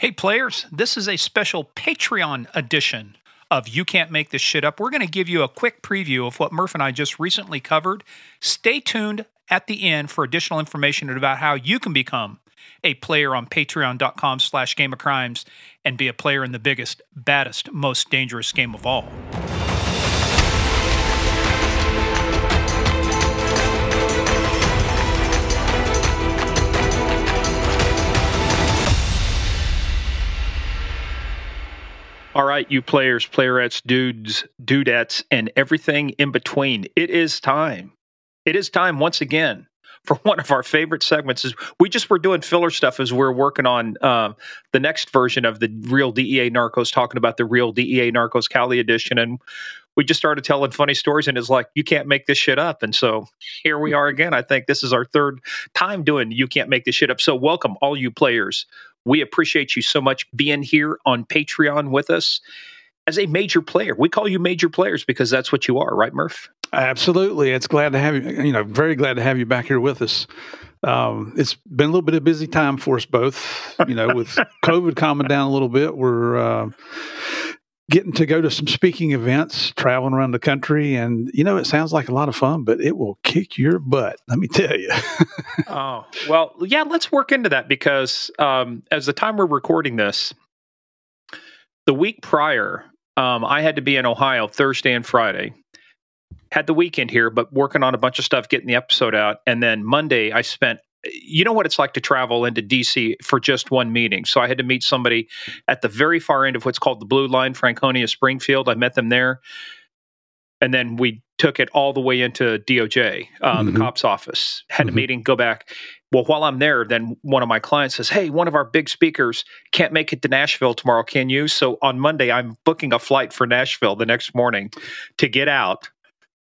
Hey, players, this is a special Patreon edition of You Can't Make This Shit Up. We're going to give you a quick preview of what Murph and I just recently covered. Stay tuned at the end for additional information about how you can become a player on patreon.com slash game of crimes and be a player in the biggest, baddest, most dangerous game of all. All right, you players, playerettes, dudes, dudettes, and everything in between. It is time. It is time once again for one of our favorite segments. Is we just were doing filler stuff as we're working on uh, the next version of the real DEA Narcos, talking about the real DEA Narcos Cali edition, and we just started telling funny stories, and it's like you can't make this shit up. And so here we are again. I think this is our third time doing you can't make this shit up. So welcome all you players we appreciate you so much being here on Patreon with us as a major player. We call you major players because that's what you are, right, Murph? Absolutely. It's glad to have you, you know, very glad to have you back here with us. Um, it's been a little bit of busy time for us both, you know, with COVID calming down a little bit. We're, uh, getting to go to some speaking events, traveling around the country, and you know, it sounds like a lot of fun, but it will kick your butt. Let me tell you. oh well, yeah. Let's work into that because um, as the time we're recording this, the week prior, um, I had to be in Ohio Thursday and Friday. Had the weekend here, but working on a bunch of stuff, getting the episode out, and then Monday I spent you know what it's like to travel into DC for just one meeting. So I had to meet somebody at the very far end of what's called the Blue Line, Franconia, Springfield. I met them there. And then we took it all the way into DOJ, uh, mm-hmm. the cops office, had mm-hmm. a meeting, go back. Well, while I'm there, then one of my clients says, Hey, one of our big speakers can't make it to Nashville tomorrow. Can you? So on Monday, I'm booking a flight for Nashville the next morning to get out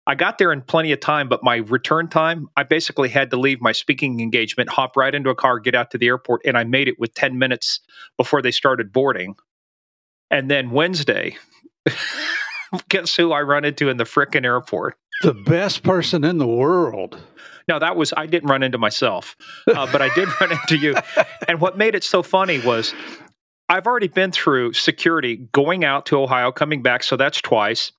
I got there in plenty of time, but my return time, I basically had to leave my speaking engagement, hop right into a car, get out to the airport, and I made it with 10 minutes before they started boarding. And then Wednesday, guess who I run into in the frickin' airport? The best person in the world. No, that was, I didn't run into myself, uh, but I did run into you. And what made it so funny was I've already been through security going out to Ohio, coming back. So that's twice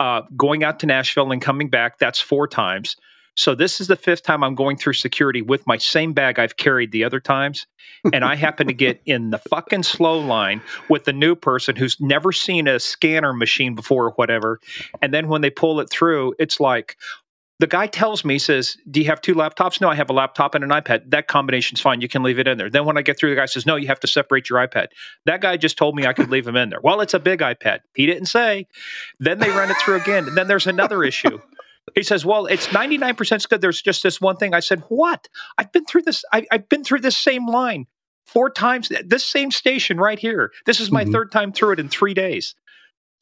uh, going out to Nashville and coming back, that's four times. So this is the fifth time I'm going through security with my same bag I've carried the other times. And I happen to get in the fucking slow line with the new person who's never seen a scanner machine before or whatever. And then when they pull it through, it's like, the guy tells me, says, Do you have two laptops? No, I have a laptop and an iPad. That combination's fine. You can leave it in there. Then when I get through, the guy says, No, you have to separate your iPad. That guy just told me I could leave him in there. Well, it's a big iPad. He didn't say. Then they run it through again. And then there's another issue. He says, Well, it's 99% good. There's just this one thing. I said, What? I've been through this. I, have been through this same line four times, this same station right here. This is my mm-hmm. third time through it in three days.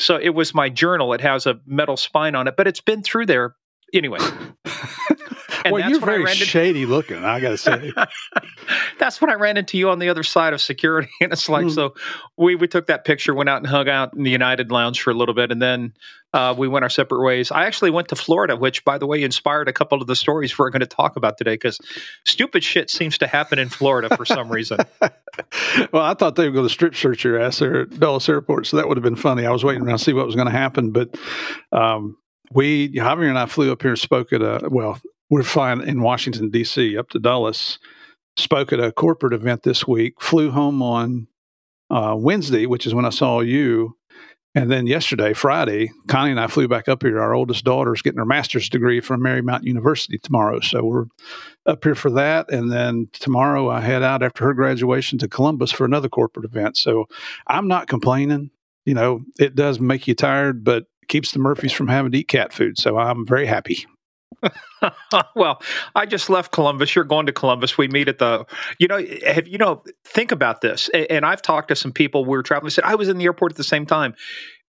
So it was my journal. It has a metal spine on it, but it's been through there anyway. well, you're very shady looking. I got to say. that's when I ran into you on the other side of security, and it's like mm. so. We we took that picture, went out and hung out in the United Lounge for a little bit, and then uh, we went our separate ways. I actually went to Florida, which, by the way, inspired a couple of the stories we're going to talk about today because stupid shit seems to happen in Florida for some reason. well, I thought they were going to strip search your ass there at Dulles Airport, so that would have been funny. I was waiting around to see what was going to happen, but um, we Javier and I flew up here and spoke at a well, we're flying in Washington D.C. up to Dulles. Spoke at a corporate event this week. Flew home on uh, Wednesday, which is when I saw you, and then yesterday, Friday, Connie and I flew back up here. Our oldest daughter's getting her master's degree from Marymount University tomorrow, so we're up here for that. And then tomorrow, I head out after her graduation to Columbus for another corporate event. So I'm not complaining. You know, it does make you tired, but keeps the Murphys from having to eat cat food. So I'm very happy. well, I just left Columbus. You're going to Columbus. We meet at the, you know, have you know, think about this. And I've talked to some people. We were traveling. Said I was in the airport at the same time.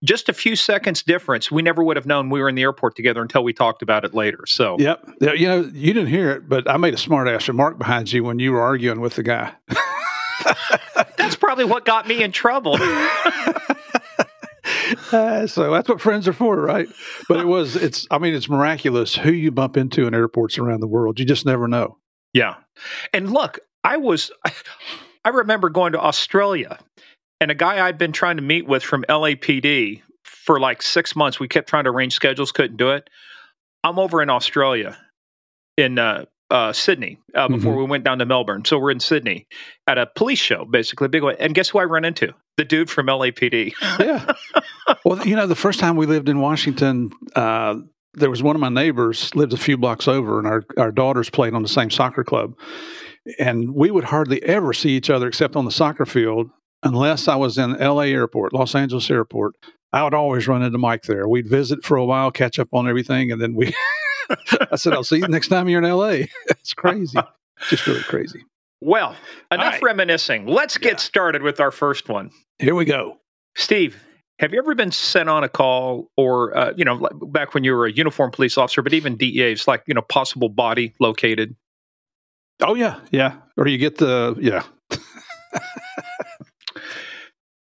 Just a few seconds difference. We never would have known we were in the airport together until we talked about it later. So, yep. You know, you didn't hear it, but I made a smart ass remark behind you when you were arguing with the guy. That's probably what got me in trouble. uh, so that's what friends are for, right? But it was, it's, I mean, it's miraculous who you bump into in airports around the world. You just never know. Yeah. And look, I was, I remember going to Australia and a guy I'd been trying to meet with from LAPD for like six months. We kept trying to arrange schedules, couldn't do it. I'm over in Australia in uh, uh, Sydney uh, before mm-hmm. we went down to Melbourne. So we're in Sydney at a police show, basically, big one. And guess who I run into? The dude from LAPD. yeah. Well, you know, the first time we lived in Washington, uh, there was one of my neighbors lived a few blocks over, and our our daughters played on the same soccer club, and we would hardly ever see each other except on the soccer field, unless I was in L.A. Airport, Los Angeles Airport. I would always run into Mike there. We'd visit for a while, catch up on everything, and then we I said, I'll see you next time you're in LA. it's crazy. Just really crazy. Well, enough right. reminiscing. Let's get yeah. started with our first one. Here we go. Steve, have you ever been sent on a call or, uh, you know, back when you were a uniformed police officer, but even DEAs, like, you know, possible body located? Oh, yeah. Yeah. Or you get the, yeah.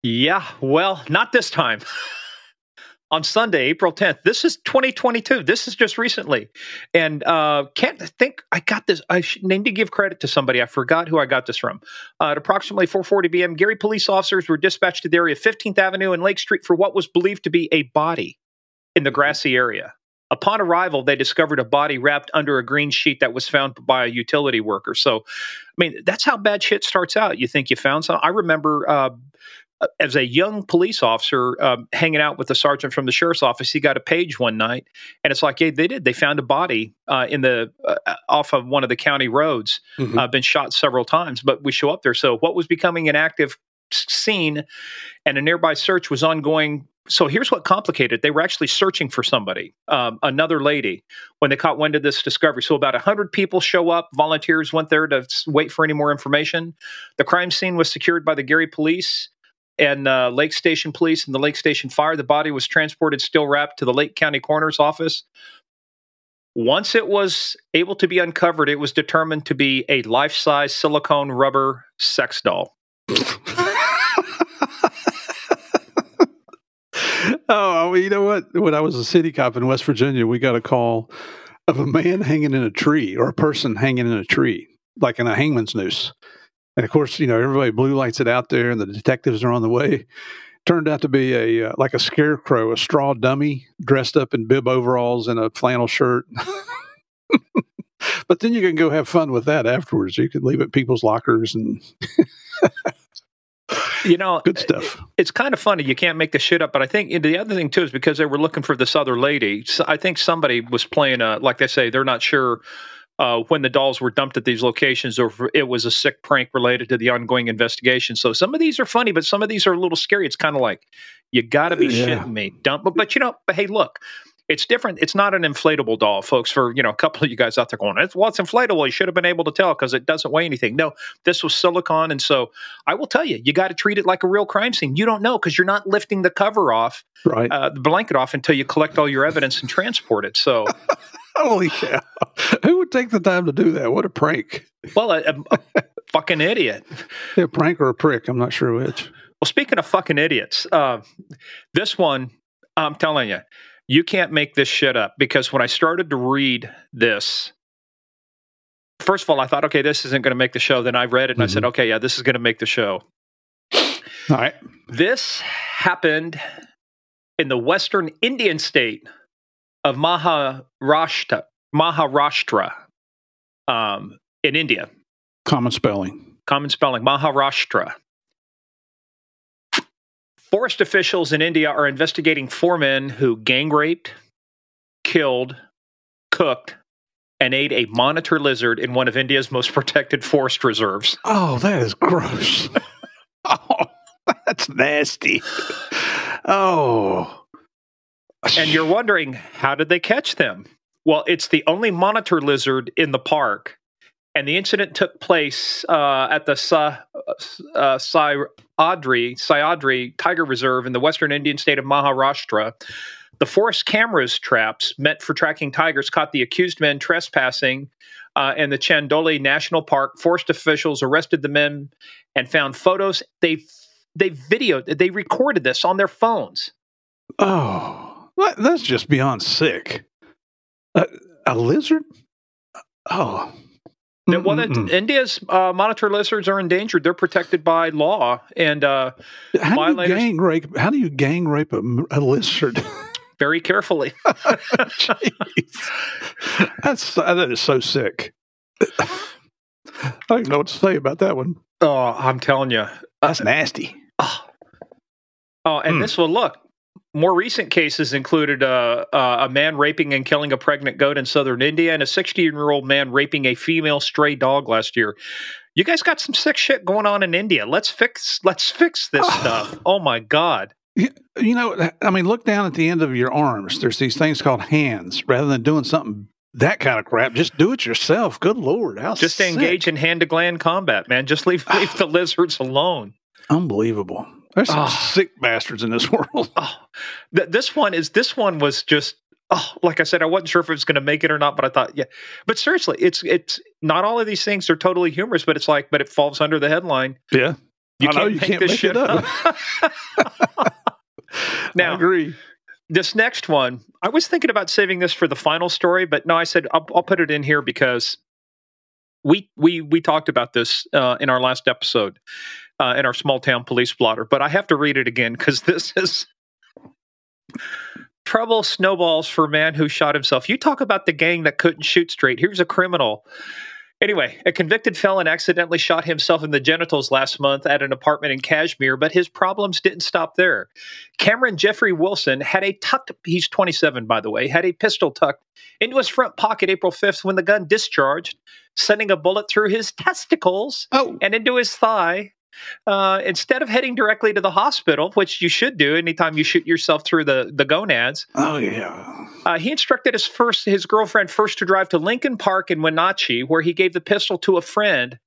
yeah. Well, not this time. on Sunday, April 10th. This is 2022. This is just recently. And uh, can't think I got this. I need to give credit to somebody. I forgot who I got this from. Uh, at approximately 4:40 p.m., Gary police officers were dispatched to the area of 15th Avenue and Lake Street for what was believed to be a body in the grassy area. Upon arrival, they discovered a body wrapped under a green sheet that was found by a utility worker. So, I mean, that's how bad shit starts out. You think you found something. I remember uh, uh, as a young police officer um, hanging out with the sergeant from the sheriff's office, he got a page one night, and it's like, yeah, they did. They found a body uh, in the uh, uh off of one of the county roads, mm-hmm. uh, been shot several times. But we show up there, so what was becoming an active scene, and a nearby search was ongoing. So here's what complicated: they were actually searching for somebody, um, another lady, when they caught wind of this discovery. So about hundred people show up. Volunteers went there to wait for any more information. The crime scene was secured by the Gary police and uh, Lake Station Police and the Lake Station Fire. The body was transported still wrapped to the Lake County Coroner's Office. Once it was able to be uncovered, it was determined to be a life size silicone rubber sex doll. oh, you know what? When I was a city cop in West Virginia, we got a call of a man hanging in a tree or a person hanging in a tree, like in a hangman's noose. And of course, you know, everybody blue lights it out there, and the detectives are on the way. Turned out to be a uh, like a scarecrow, a straw dummy dressed up in bib overalls and a flannel shirt. but then you can go have fun with that afterwards. You can leave it people's lockers and. you know, good stuff. It's kind of funny. You can't make the shit up, but I think the other thing too is because they were looking for this other lady. I think somebody was playing a like they say they're not sure uh, when the dolls were dumped at these locations, or it was a sick prank related to the ongoing investigation. So some of these are funny, but some of these are a little scary. It's kind of like you got to be yeah. shitting me, dump. But, but you know, but hey, look, it's different. It's not an inflatable doll, folks. For you know, a couple of you guys out there going, "Well, it's inflatable." You should have been able to tell because it doesn't weigh anything. No, this was silicone, and so I will tell you, you got to treat it like a real crime scene. You don't know because you're not lifting the cover off, right, uh, the blanket off until you collect all your evidence and transport it. So. Holy cow. Who would take the time to do that? What a prank. Well, a, a, a fucking idiot. A prank or a prick. I'm not sure which. Well, speaking of fucking idiots, uh, this one, I'm telling you, you can't make this shit up because when I started to read this, first of all, I thought, okay, this isn't going to make the show. Then I read it and mm-hmm. I said, mm-hmm. okay, yeah, this is going to make the show. All right. This happened in the western Indian state of Maharashtra, Maharashtra um, in India. Common spelling. Common spelling, Maharashtra. Forest officials in India are investigating four men who gang raped, killed, cooked, and ate a monitor lizard in one of India's most protected forest reserves. Oh, that is gross. oh, that's nasty. Oh and you're wondering how did they catch them? Well, it's the only monitor lizard in the park, and the incident took place uh, at the Sa- uh, Sahyadri, Sahyadri Tiger Reserve in the western Indian state of Maharashtra. The forest cameras traps meant for tracking tigers caught the accused men trespassing uh, in the Chandoli National Park. Forest officials arrested the men and found photos. They they videoed, they recorded this on their phones. Oh. That's just beyond sick. a lizard? Oh, That- Well, that, Mm-mm-mm. India's uh, monitor lizards are endangered. They're protected by law, and uh, how do you gang rape? How do you gang rape a, a lizard? very carefully. Jeez. That's that is so sick. I don't know what to say about that one. Oh, I'm telling you. That's nasty. Oh, oh and Hmm. this one, look. More recent cases included uh, uh, a man raping and killing a pregnant goat in southern India, and a 16 year old man raping a female stray dog last year. You guys got some sick shit going on in India. Let's fix. Let's fix this Oh. stuff. Oh my god. You know, I mean, look down at the end of your arms. There's these things called hands. Rather than doing something that kind of crap, just do it yourself. Good lord, how Just sick. engage in hand to gland combat, man. Just leave leave the lizards alone. Unbelievable. There's some Oh. sick bastards in this world. Oh, th- this one is this one was just oh, like I said, I wasn't sure if it was going to make it or not, but I thought yeah. But seriously, it's it's not all of these things are totally humorous, but it's like, but it falls under the headline. Yeah, You I can't know, you make can't this make shit it up. up. Now- I agree. this next one, I was thinking about saving this for the final story, but no, I said I'll, I'll put it in here because we we we talked about this uh, in our last episode uh, in our small town police blotter. But I have to read it again because this is trouble snowballs for man who shot himself. You talk about the gang that couldn't shoot straight. Here's a criminal. Anyway, a convicted felon accidentally shot himself in the genitals last month at an apartment in Cashmere, but his problems didn't stop there. Cameron Jeffrey Wilson had a tucked, he's 27 by the way, had a pistol tucked into his front pocket April 5th when the gun discharged, sending a bullet through his testicles Oh, and into his thigh. Uh, instead of heading directly to the hospital, which you should do anytime you shoot yourself through the, the gonads, oh yeah. uh, he instructed his first his girlfriend first to drive to Lincoln Park in Wenatchee, where he gave the pistol to a friend.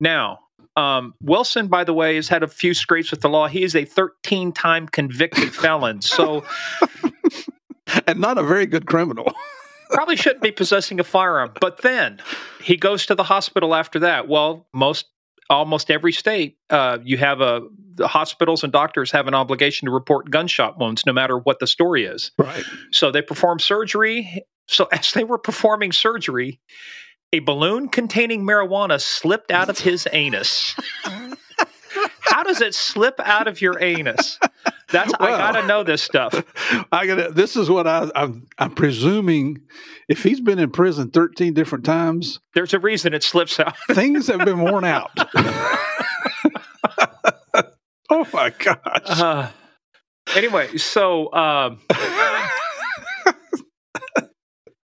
Now, um, Wilson, by the way, has had a few scrapes with the law. He is a 13 time convicted felon, so And not a very good criminal. probably shouldn't be possessing a firearm. But then he goes to the hospital after that. Well, most almost every state, uh, you have a the hospitals and doctors have an obligation to report gunshot wounds, no matter what the story is. Right. So they perform surgery. So as they were performing surgery, a balloon containing marijuana slipped out of his anus. How does it slip out of your anus? That's I gotta know this stuff. I gotta. this is what I I'm I'm presuming if he's been in prison 13 different times, There's a reason it slips out. things have been worn out. oh my gosh. Uh, anyway, so um,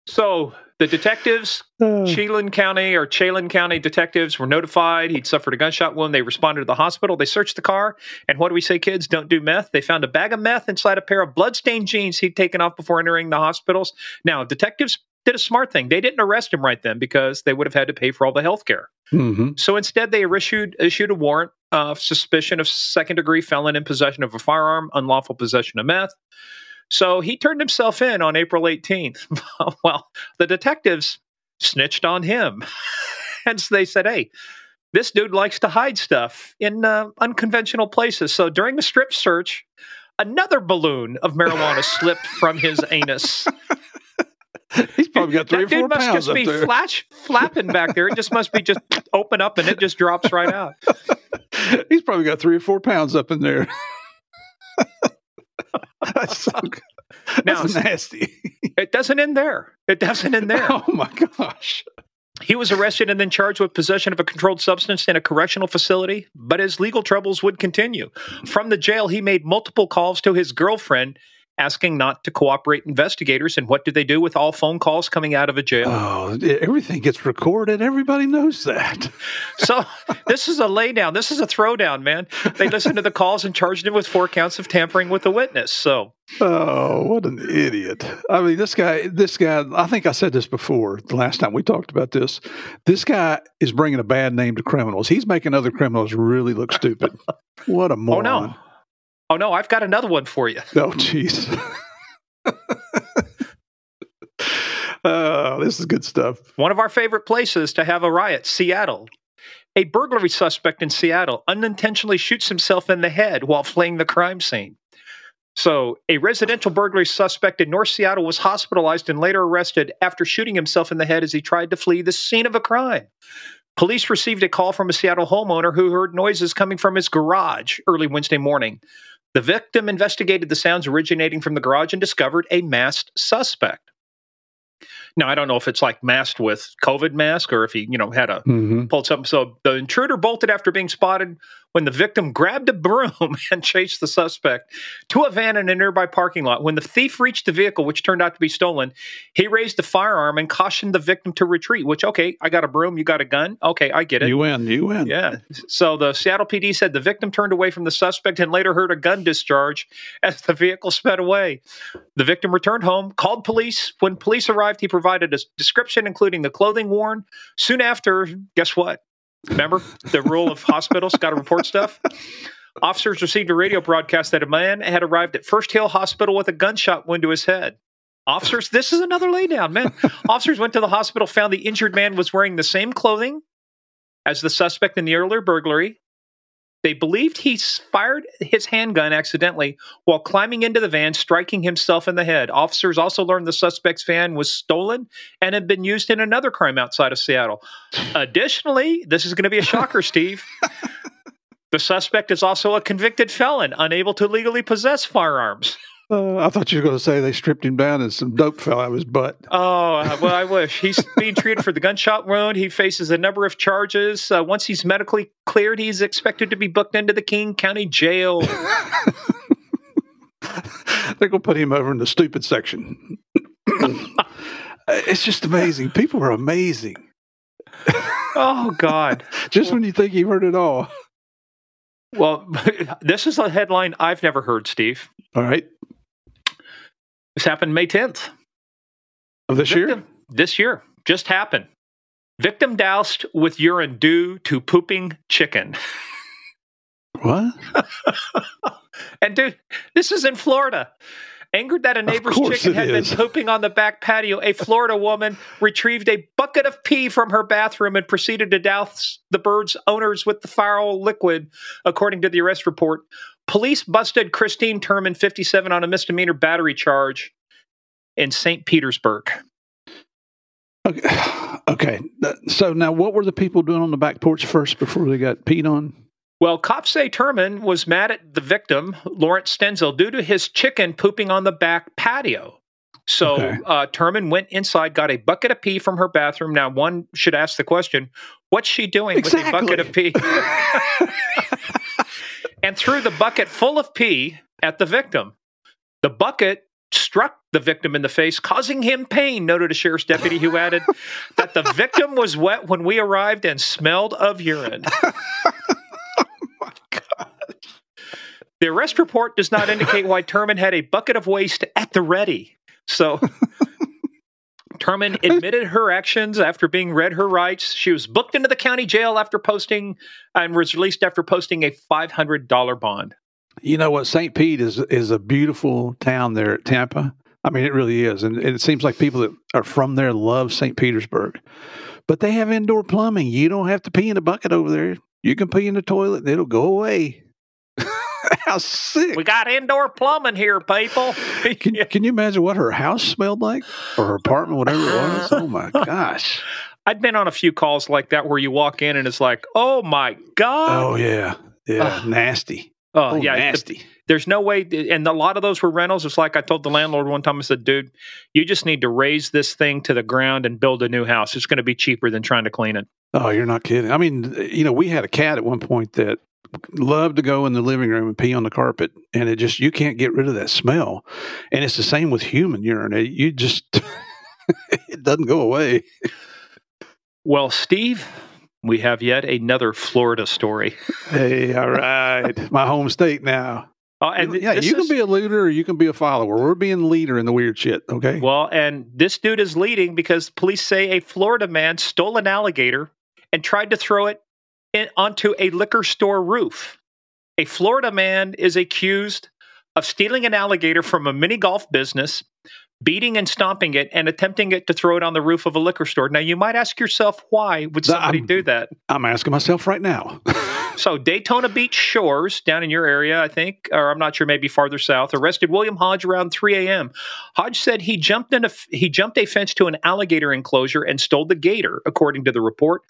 so the detectives Chelan County or Chelan County detectives were notified he'd suffered a gunshot wound. They responded to the hospital. They searched the car. And what do we say, kids? Don't do meth. They found a bag of meth inside a pair of bloodstained jeans he'd taken off before entering the hospitals. Now, detectives did a smart thing. They didn't arrest him right then because they would have had to pay for all the health care. mhm. So instead, they issued, issued a warrant of suspicion of second degree felon in possession of a firearm, unlawful possession of meth. So he turned himself in on April 18th. well, the detectives snitched on him. and so they said, hey, this dude likes to hide stuff in uh, unconventional places. So during the strip search, another balloon of marijuana slipped from his anus. He's probably got three that or four dude must pounds just be there. flash flapping back there. It just must be just open up and it just drops right out. He's probably got three or four pounds up in there. So. Now, That's nasty. It doesn't end there. It doesn't end there. Oh my gosh. He was arrested and then charged with possession of a controlled substance in a correctional facility, but his legal troubles would continue. From the jail, he made multiple calls to his girlfriend asking not to cooperate investigators. And what do they do with all phone calls coming out of a jail? Oh, everything gets recorded. Everybody knows that. So this is a laydown. This is a throwdown, man. They listened to the calls and charged him with four counts of tampering with a witness. So Oh, what an idiot. I mean, this guy, this guy, I think I said this before the last time we talked about this. This guy is bringing a bad name to criminals. He's making other criminals really look stupid. What a oh moron. no. Oh no, I've got another one for you. Oh, jeez. oh, this is good stuff. One of our favorite places to have a riot, Seattle. A burglary suspect in Seattle unintentionally shoots himself in the head while fleeing the crime scene. So, a residential burglary suspect in North Seattle was hospitalized and later arrested after shooting himself in the head as he tried to flee the scene of a crime. Police received a call from a Seattle homeowner who heard noises coming from his garage early Wednesday morning. The victim investigated the sounds originating from the garage and discovered a masked suspect. Now I don't know if it's like masked with COVID mask or if he, you know, had a Mm-hmm. pulled something. So the intruder bolted after being spotted when the victim grabbed a broom and chased the suspect to a van in a nearby parking lot. When the thief reached the vehicle, which turned out to be stolen, he raised the firearm and cautioned the victim to retreat. Which, okay, I got a broom, you got a gun. Okay, I get it. You win. You win. Yeah. So the Seattle PD said the victim turned away from the suspect and later heard a gun discharge as the vehicle sped away. The victim returned home, called police. When police arrived, he provided a description, including the clothing worn. Soon after, guess what? Remember the rule of hospitals got to report stuff? Officers received a radio broadcast that a man had arrived at First Hill Hospital with a gunshot wound to his head. Officers, this is another laydown, man. Officers went to the hospital, found the injured man was wearing the same clothing as the suspect in the earlier burglary. They believed he fired his handgun accidentally while climbing into the van, striking himself in the head. Officers also learned the suspect's van was stolen and had been used in another crime outside of Seattle. Additionally, this is going to be a shocker, Steve. The suspect is also a convicted felon, unable to legally possess firearms. Uh, I thought you were going to say they stripped him down and some dope fell out of his butt. Oh, uh, well, I wish. He's being treated for the gunshot wound. He faces a number of charges. Uh, once he's medically cleared, he's expected to be booked into the King County Jail. They're going to put him over in the stupid section. it's just amazing. People are amazing. Oh, God. Just when you think you've heard it all. Well, this is a headline I've never heard, Steve. All right. This happened May 10th. Of this year? This year. Just happened. Victim doused with urine due to pooping chicken. What? And dude, this is in Florida. Angered that a neighbor's chicken had is. been pooping on the back patio, a Florida woman retrieved a bucket of pee from her bathroom and proceeded to douse the bird's owners with the foul liquid, according to the arrest report. Police busted Christine Turman, 57, on a misdemeanor battery charge in St. Petersburg. Okay. okay. So now what were the people doing on the back porch first before they got peed on? Well, cops say Turman was mad at the victim, Lawrence Stenzel, due to his chicken pooping on the back patio. So Okay. uh, Turman went inside, got a bucket of pee from her bathroom. Now, one should ask the question what's she doing with a bucket of pee? and threw the bucket full of pee at the victim. The bucket struck the victim in the face, causing him pain, noted a sheriff's deputy who added that the victim was wet when we arrived and smelled of urine. Oh the arrest report does not indicate why Turman had a bucket of waste at the ready. So Turman admitted her actions after being read her rights. She was booked into the county jail after posting and was released after posting a $500 bond. You know what? St. Pete is is a beautiful town there at Tampa. I mean, it really is, and it seems like people that are from there love St. Petersburg. But they have indoor plumbing. You don't have to pee in a bucket over there. You can pee in the toilet, and it'll go away. How sick! We got indoor plumbing here, people. Can, can you imagine what her house smelled like, or her apartment, whatever it was? Oh my gosh! I'd been on a few calls like that where you walk in and it's like, oh my God. Oh yeah, yeah, nasty. Oh, Oh, yeah. the- nasty. there's no way and a lot of those were rentals it's like i told the landlord one time i said dude you just need to raze this thing to the ground and build a new house it's going to be cheaper than trying to clean it Oh, you're not kidding. I mean, you know, we had a cat at one point that loved to go in the living room and pee on the carpet, and it just you can't get rid of that smell. And it's the same with human urine. It- You just it doesn't go away. well steve we have yet another florida story Hey, all right, my home state now. uh, and yeah, you can is- be a leader or you can be a follower. We're being leader in the weird shit. Okay. well and this dude is leading because police say a florida man stole an alligator and tried to throw it in, onto a liquor store roof a florida man is accused of stealing an alligator from a mini golf business beating and stomping it and attempting it to throw it on the roof of a liquor store. Now, you might ask yourself, why would somebody I'm- do that? I'm asking myself right now. So Daytona Beach Shores down in your area, I think, or I'm not sure, maybe farther south, arrested William Hodge around 3 a.m. Hodge said he jumped in a he jumped a fence to an alligator enclosure and stole the gator, according to the report.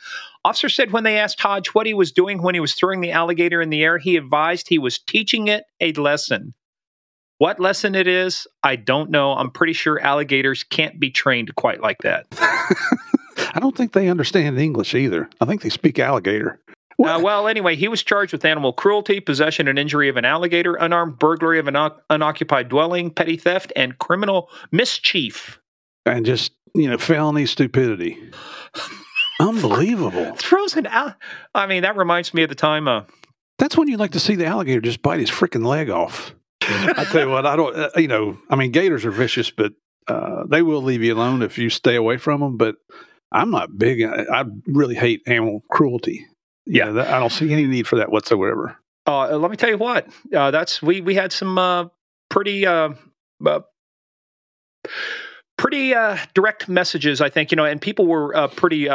Officer said when they asked Hodge what he was doing when he was throwing the alligator in the air, he advised he was teaching it a lesson. What lesson it is, I don't know. I'm pretty sure alligators can't be trained quite like that. I don't think they understand English either. I think they speak alligator. Uh, well, anyway, he was charged with animal cruelty, possession and injury of an alligator, unarmed burglary of an un- unoccupied dwelling, petty theft, and criminal mischief. And just, you know, felony stupidity. Unbelievable. Throws an al- I mean, that reminds me of the time. Uh, That's when you like to see the alligator just bite his freaking leg off. I tell you what, I don't, uh, you know, I mean, gators are vicious, but uh, they will leave you alone if you stay away from them. But I'm not big. I, I really hate animal cruelty. Yeah. I don't see any need for that whatsoever. uh, let me tell you what. Uh, that's we we had some uh, pretty uh, uh, pretty uh, direct messages, I think. You know, and people were uh, pretty.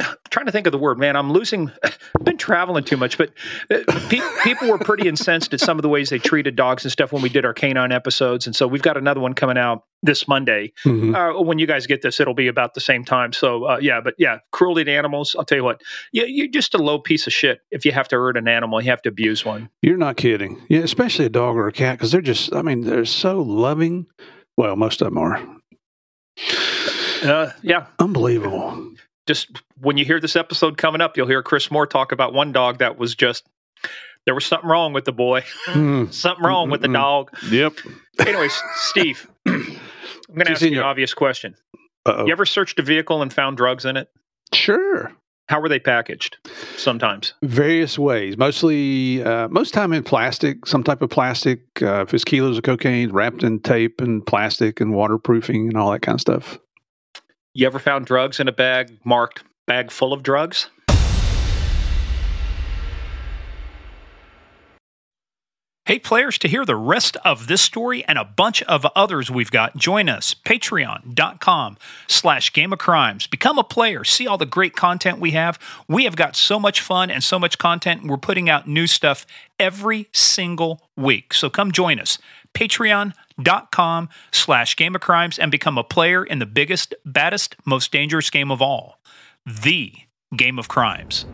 Uh, trying to think of the word, man. I'm losing. been traveling too much, but uh, pe- people were pretty incensed at some of the ways they treated dogs and stuff when we did our canine episodes. And so we've got another one coming out this Monday. Mhm. Uh, when you guys get this, it'll be about the same time. So uh, yeah, but yeah, cruelty to animals. I'll tell you what, you, you're just a low piece of shit if you have to hurt an animal. You have to abuse one. You're not kidding. Yeah, especially a dog or a cat because they're just, I mean, they're so loving. Well, most of them are. Uh, yeah, Unbelievable. Just when you hear this episode coming up, you'll hear Chris Moore talk about one dog that was just there was something wrong with the boy, Hmm. something wrong with the dog. Yep. Anyways, Steve, I'm going to ask you an obvious question. Uh-oh. You ever searched a vehicle and found drugs in it? Sure. How were they packaged? Sometimes. various ways mostly uh, most time in plastic some type of plastic uh, if it's kilos of cocaine wrapped in tape and plastic and waterproofing and all that kind of stuff You ever found drugs in a bag marked bag full of drugs? Hey, players, to hear the rest of this story and a bunch of others we've got, join us, patreon.com slash game of crimes. Become a player. See all the great content we have. We have got so much fun and so much content. We're putting out new stuff every single week. So come join us. Patreon.com slash game of crimes and become a player in the biggest, baddest, most dangerous game of all, the Game of Crimes.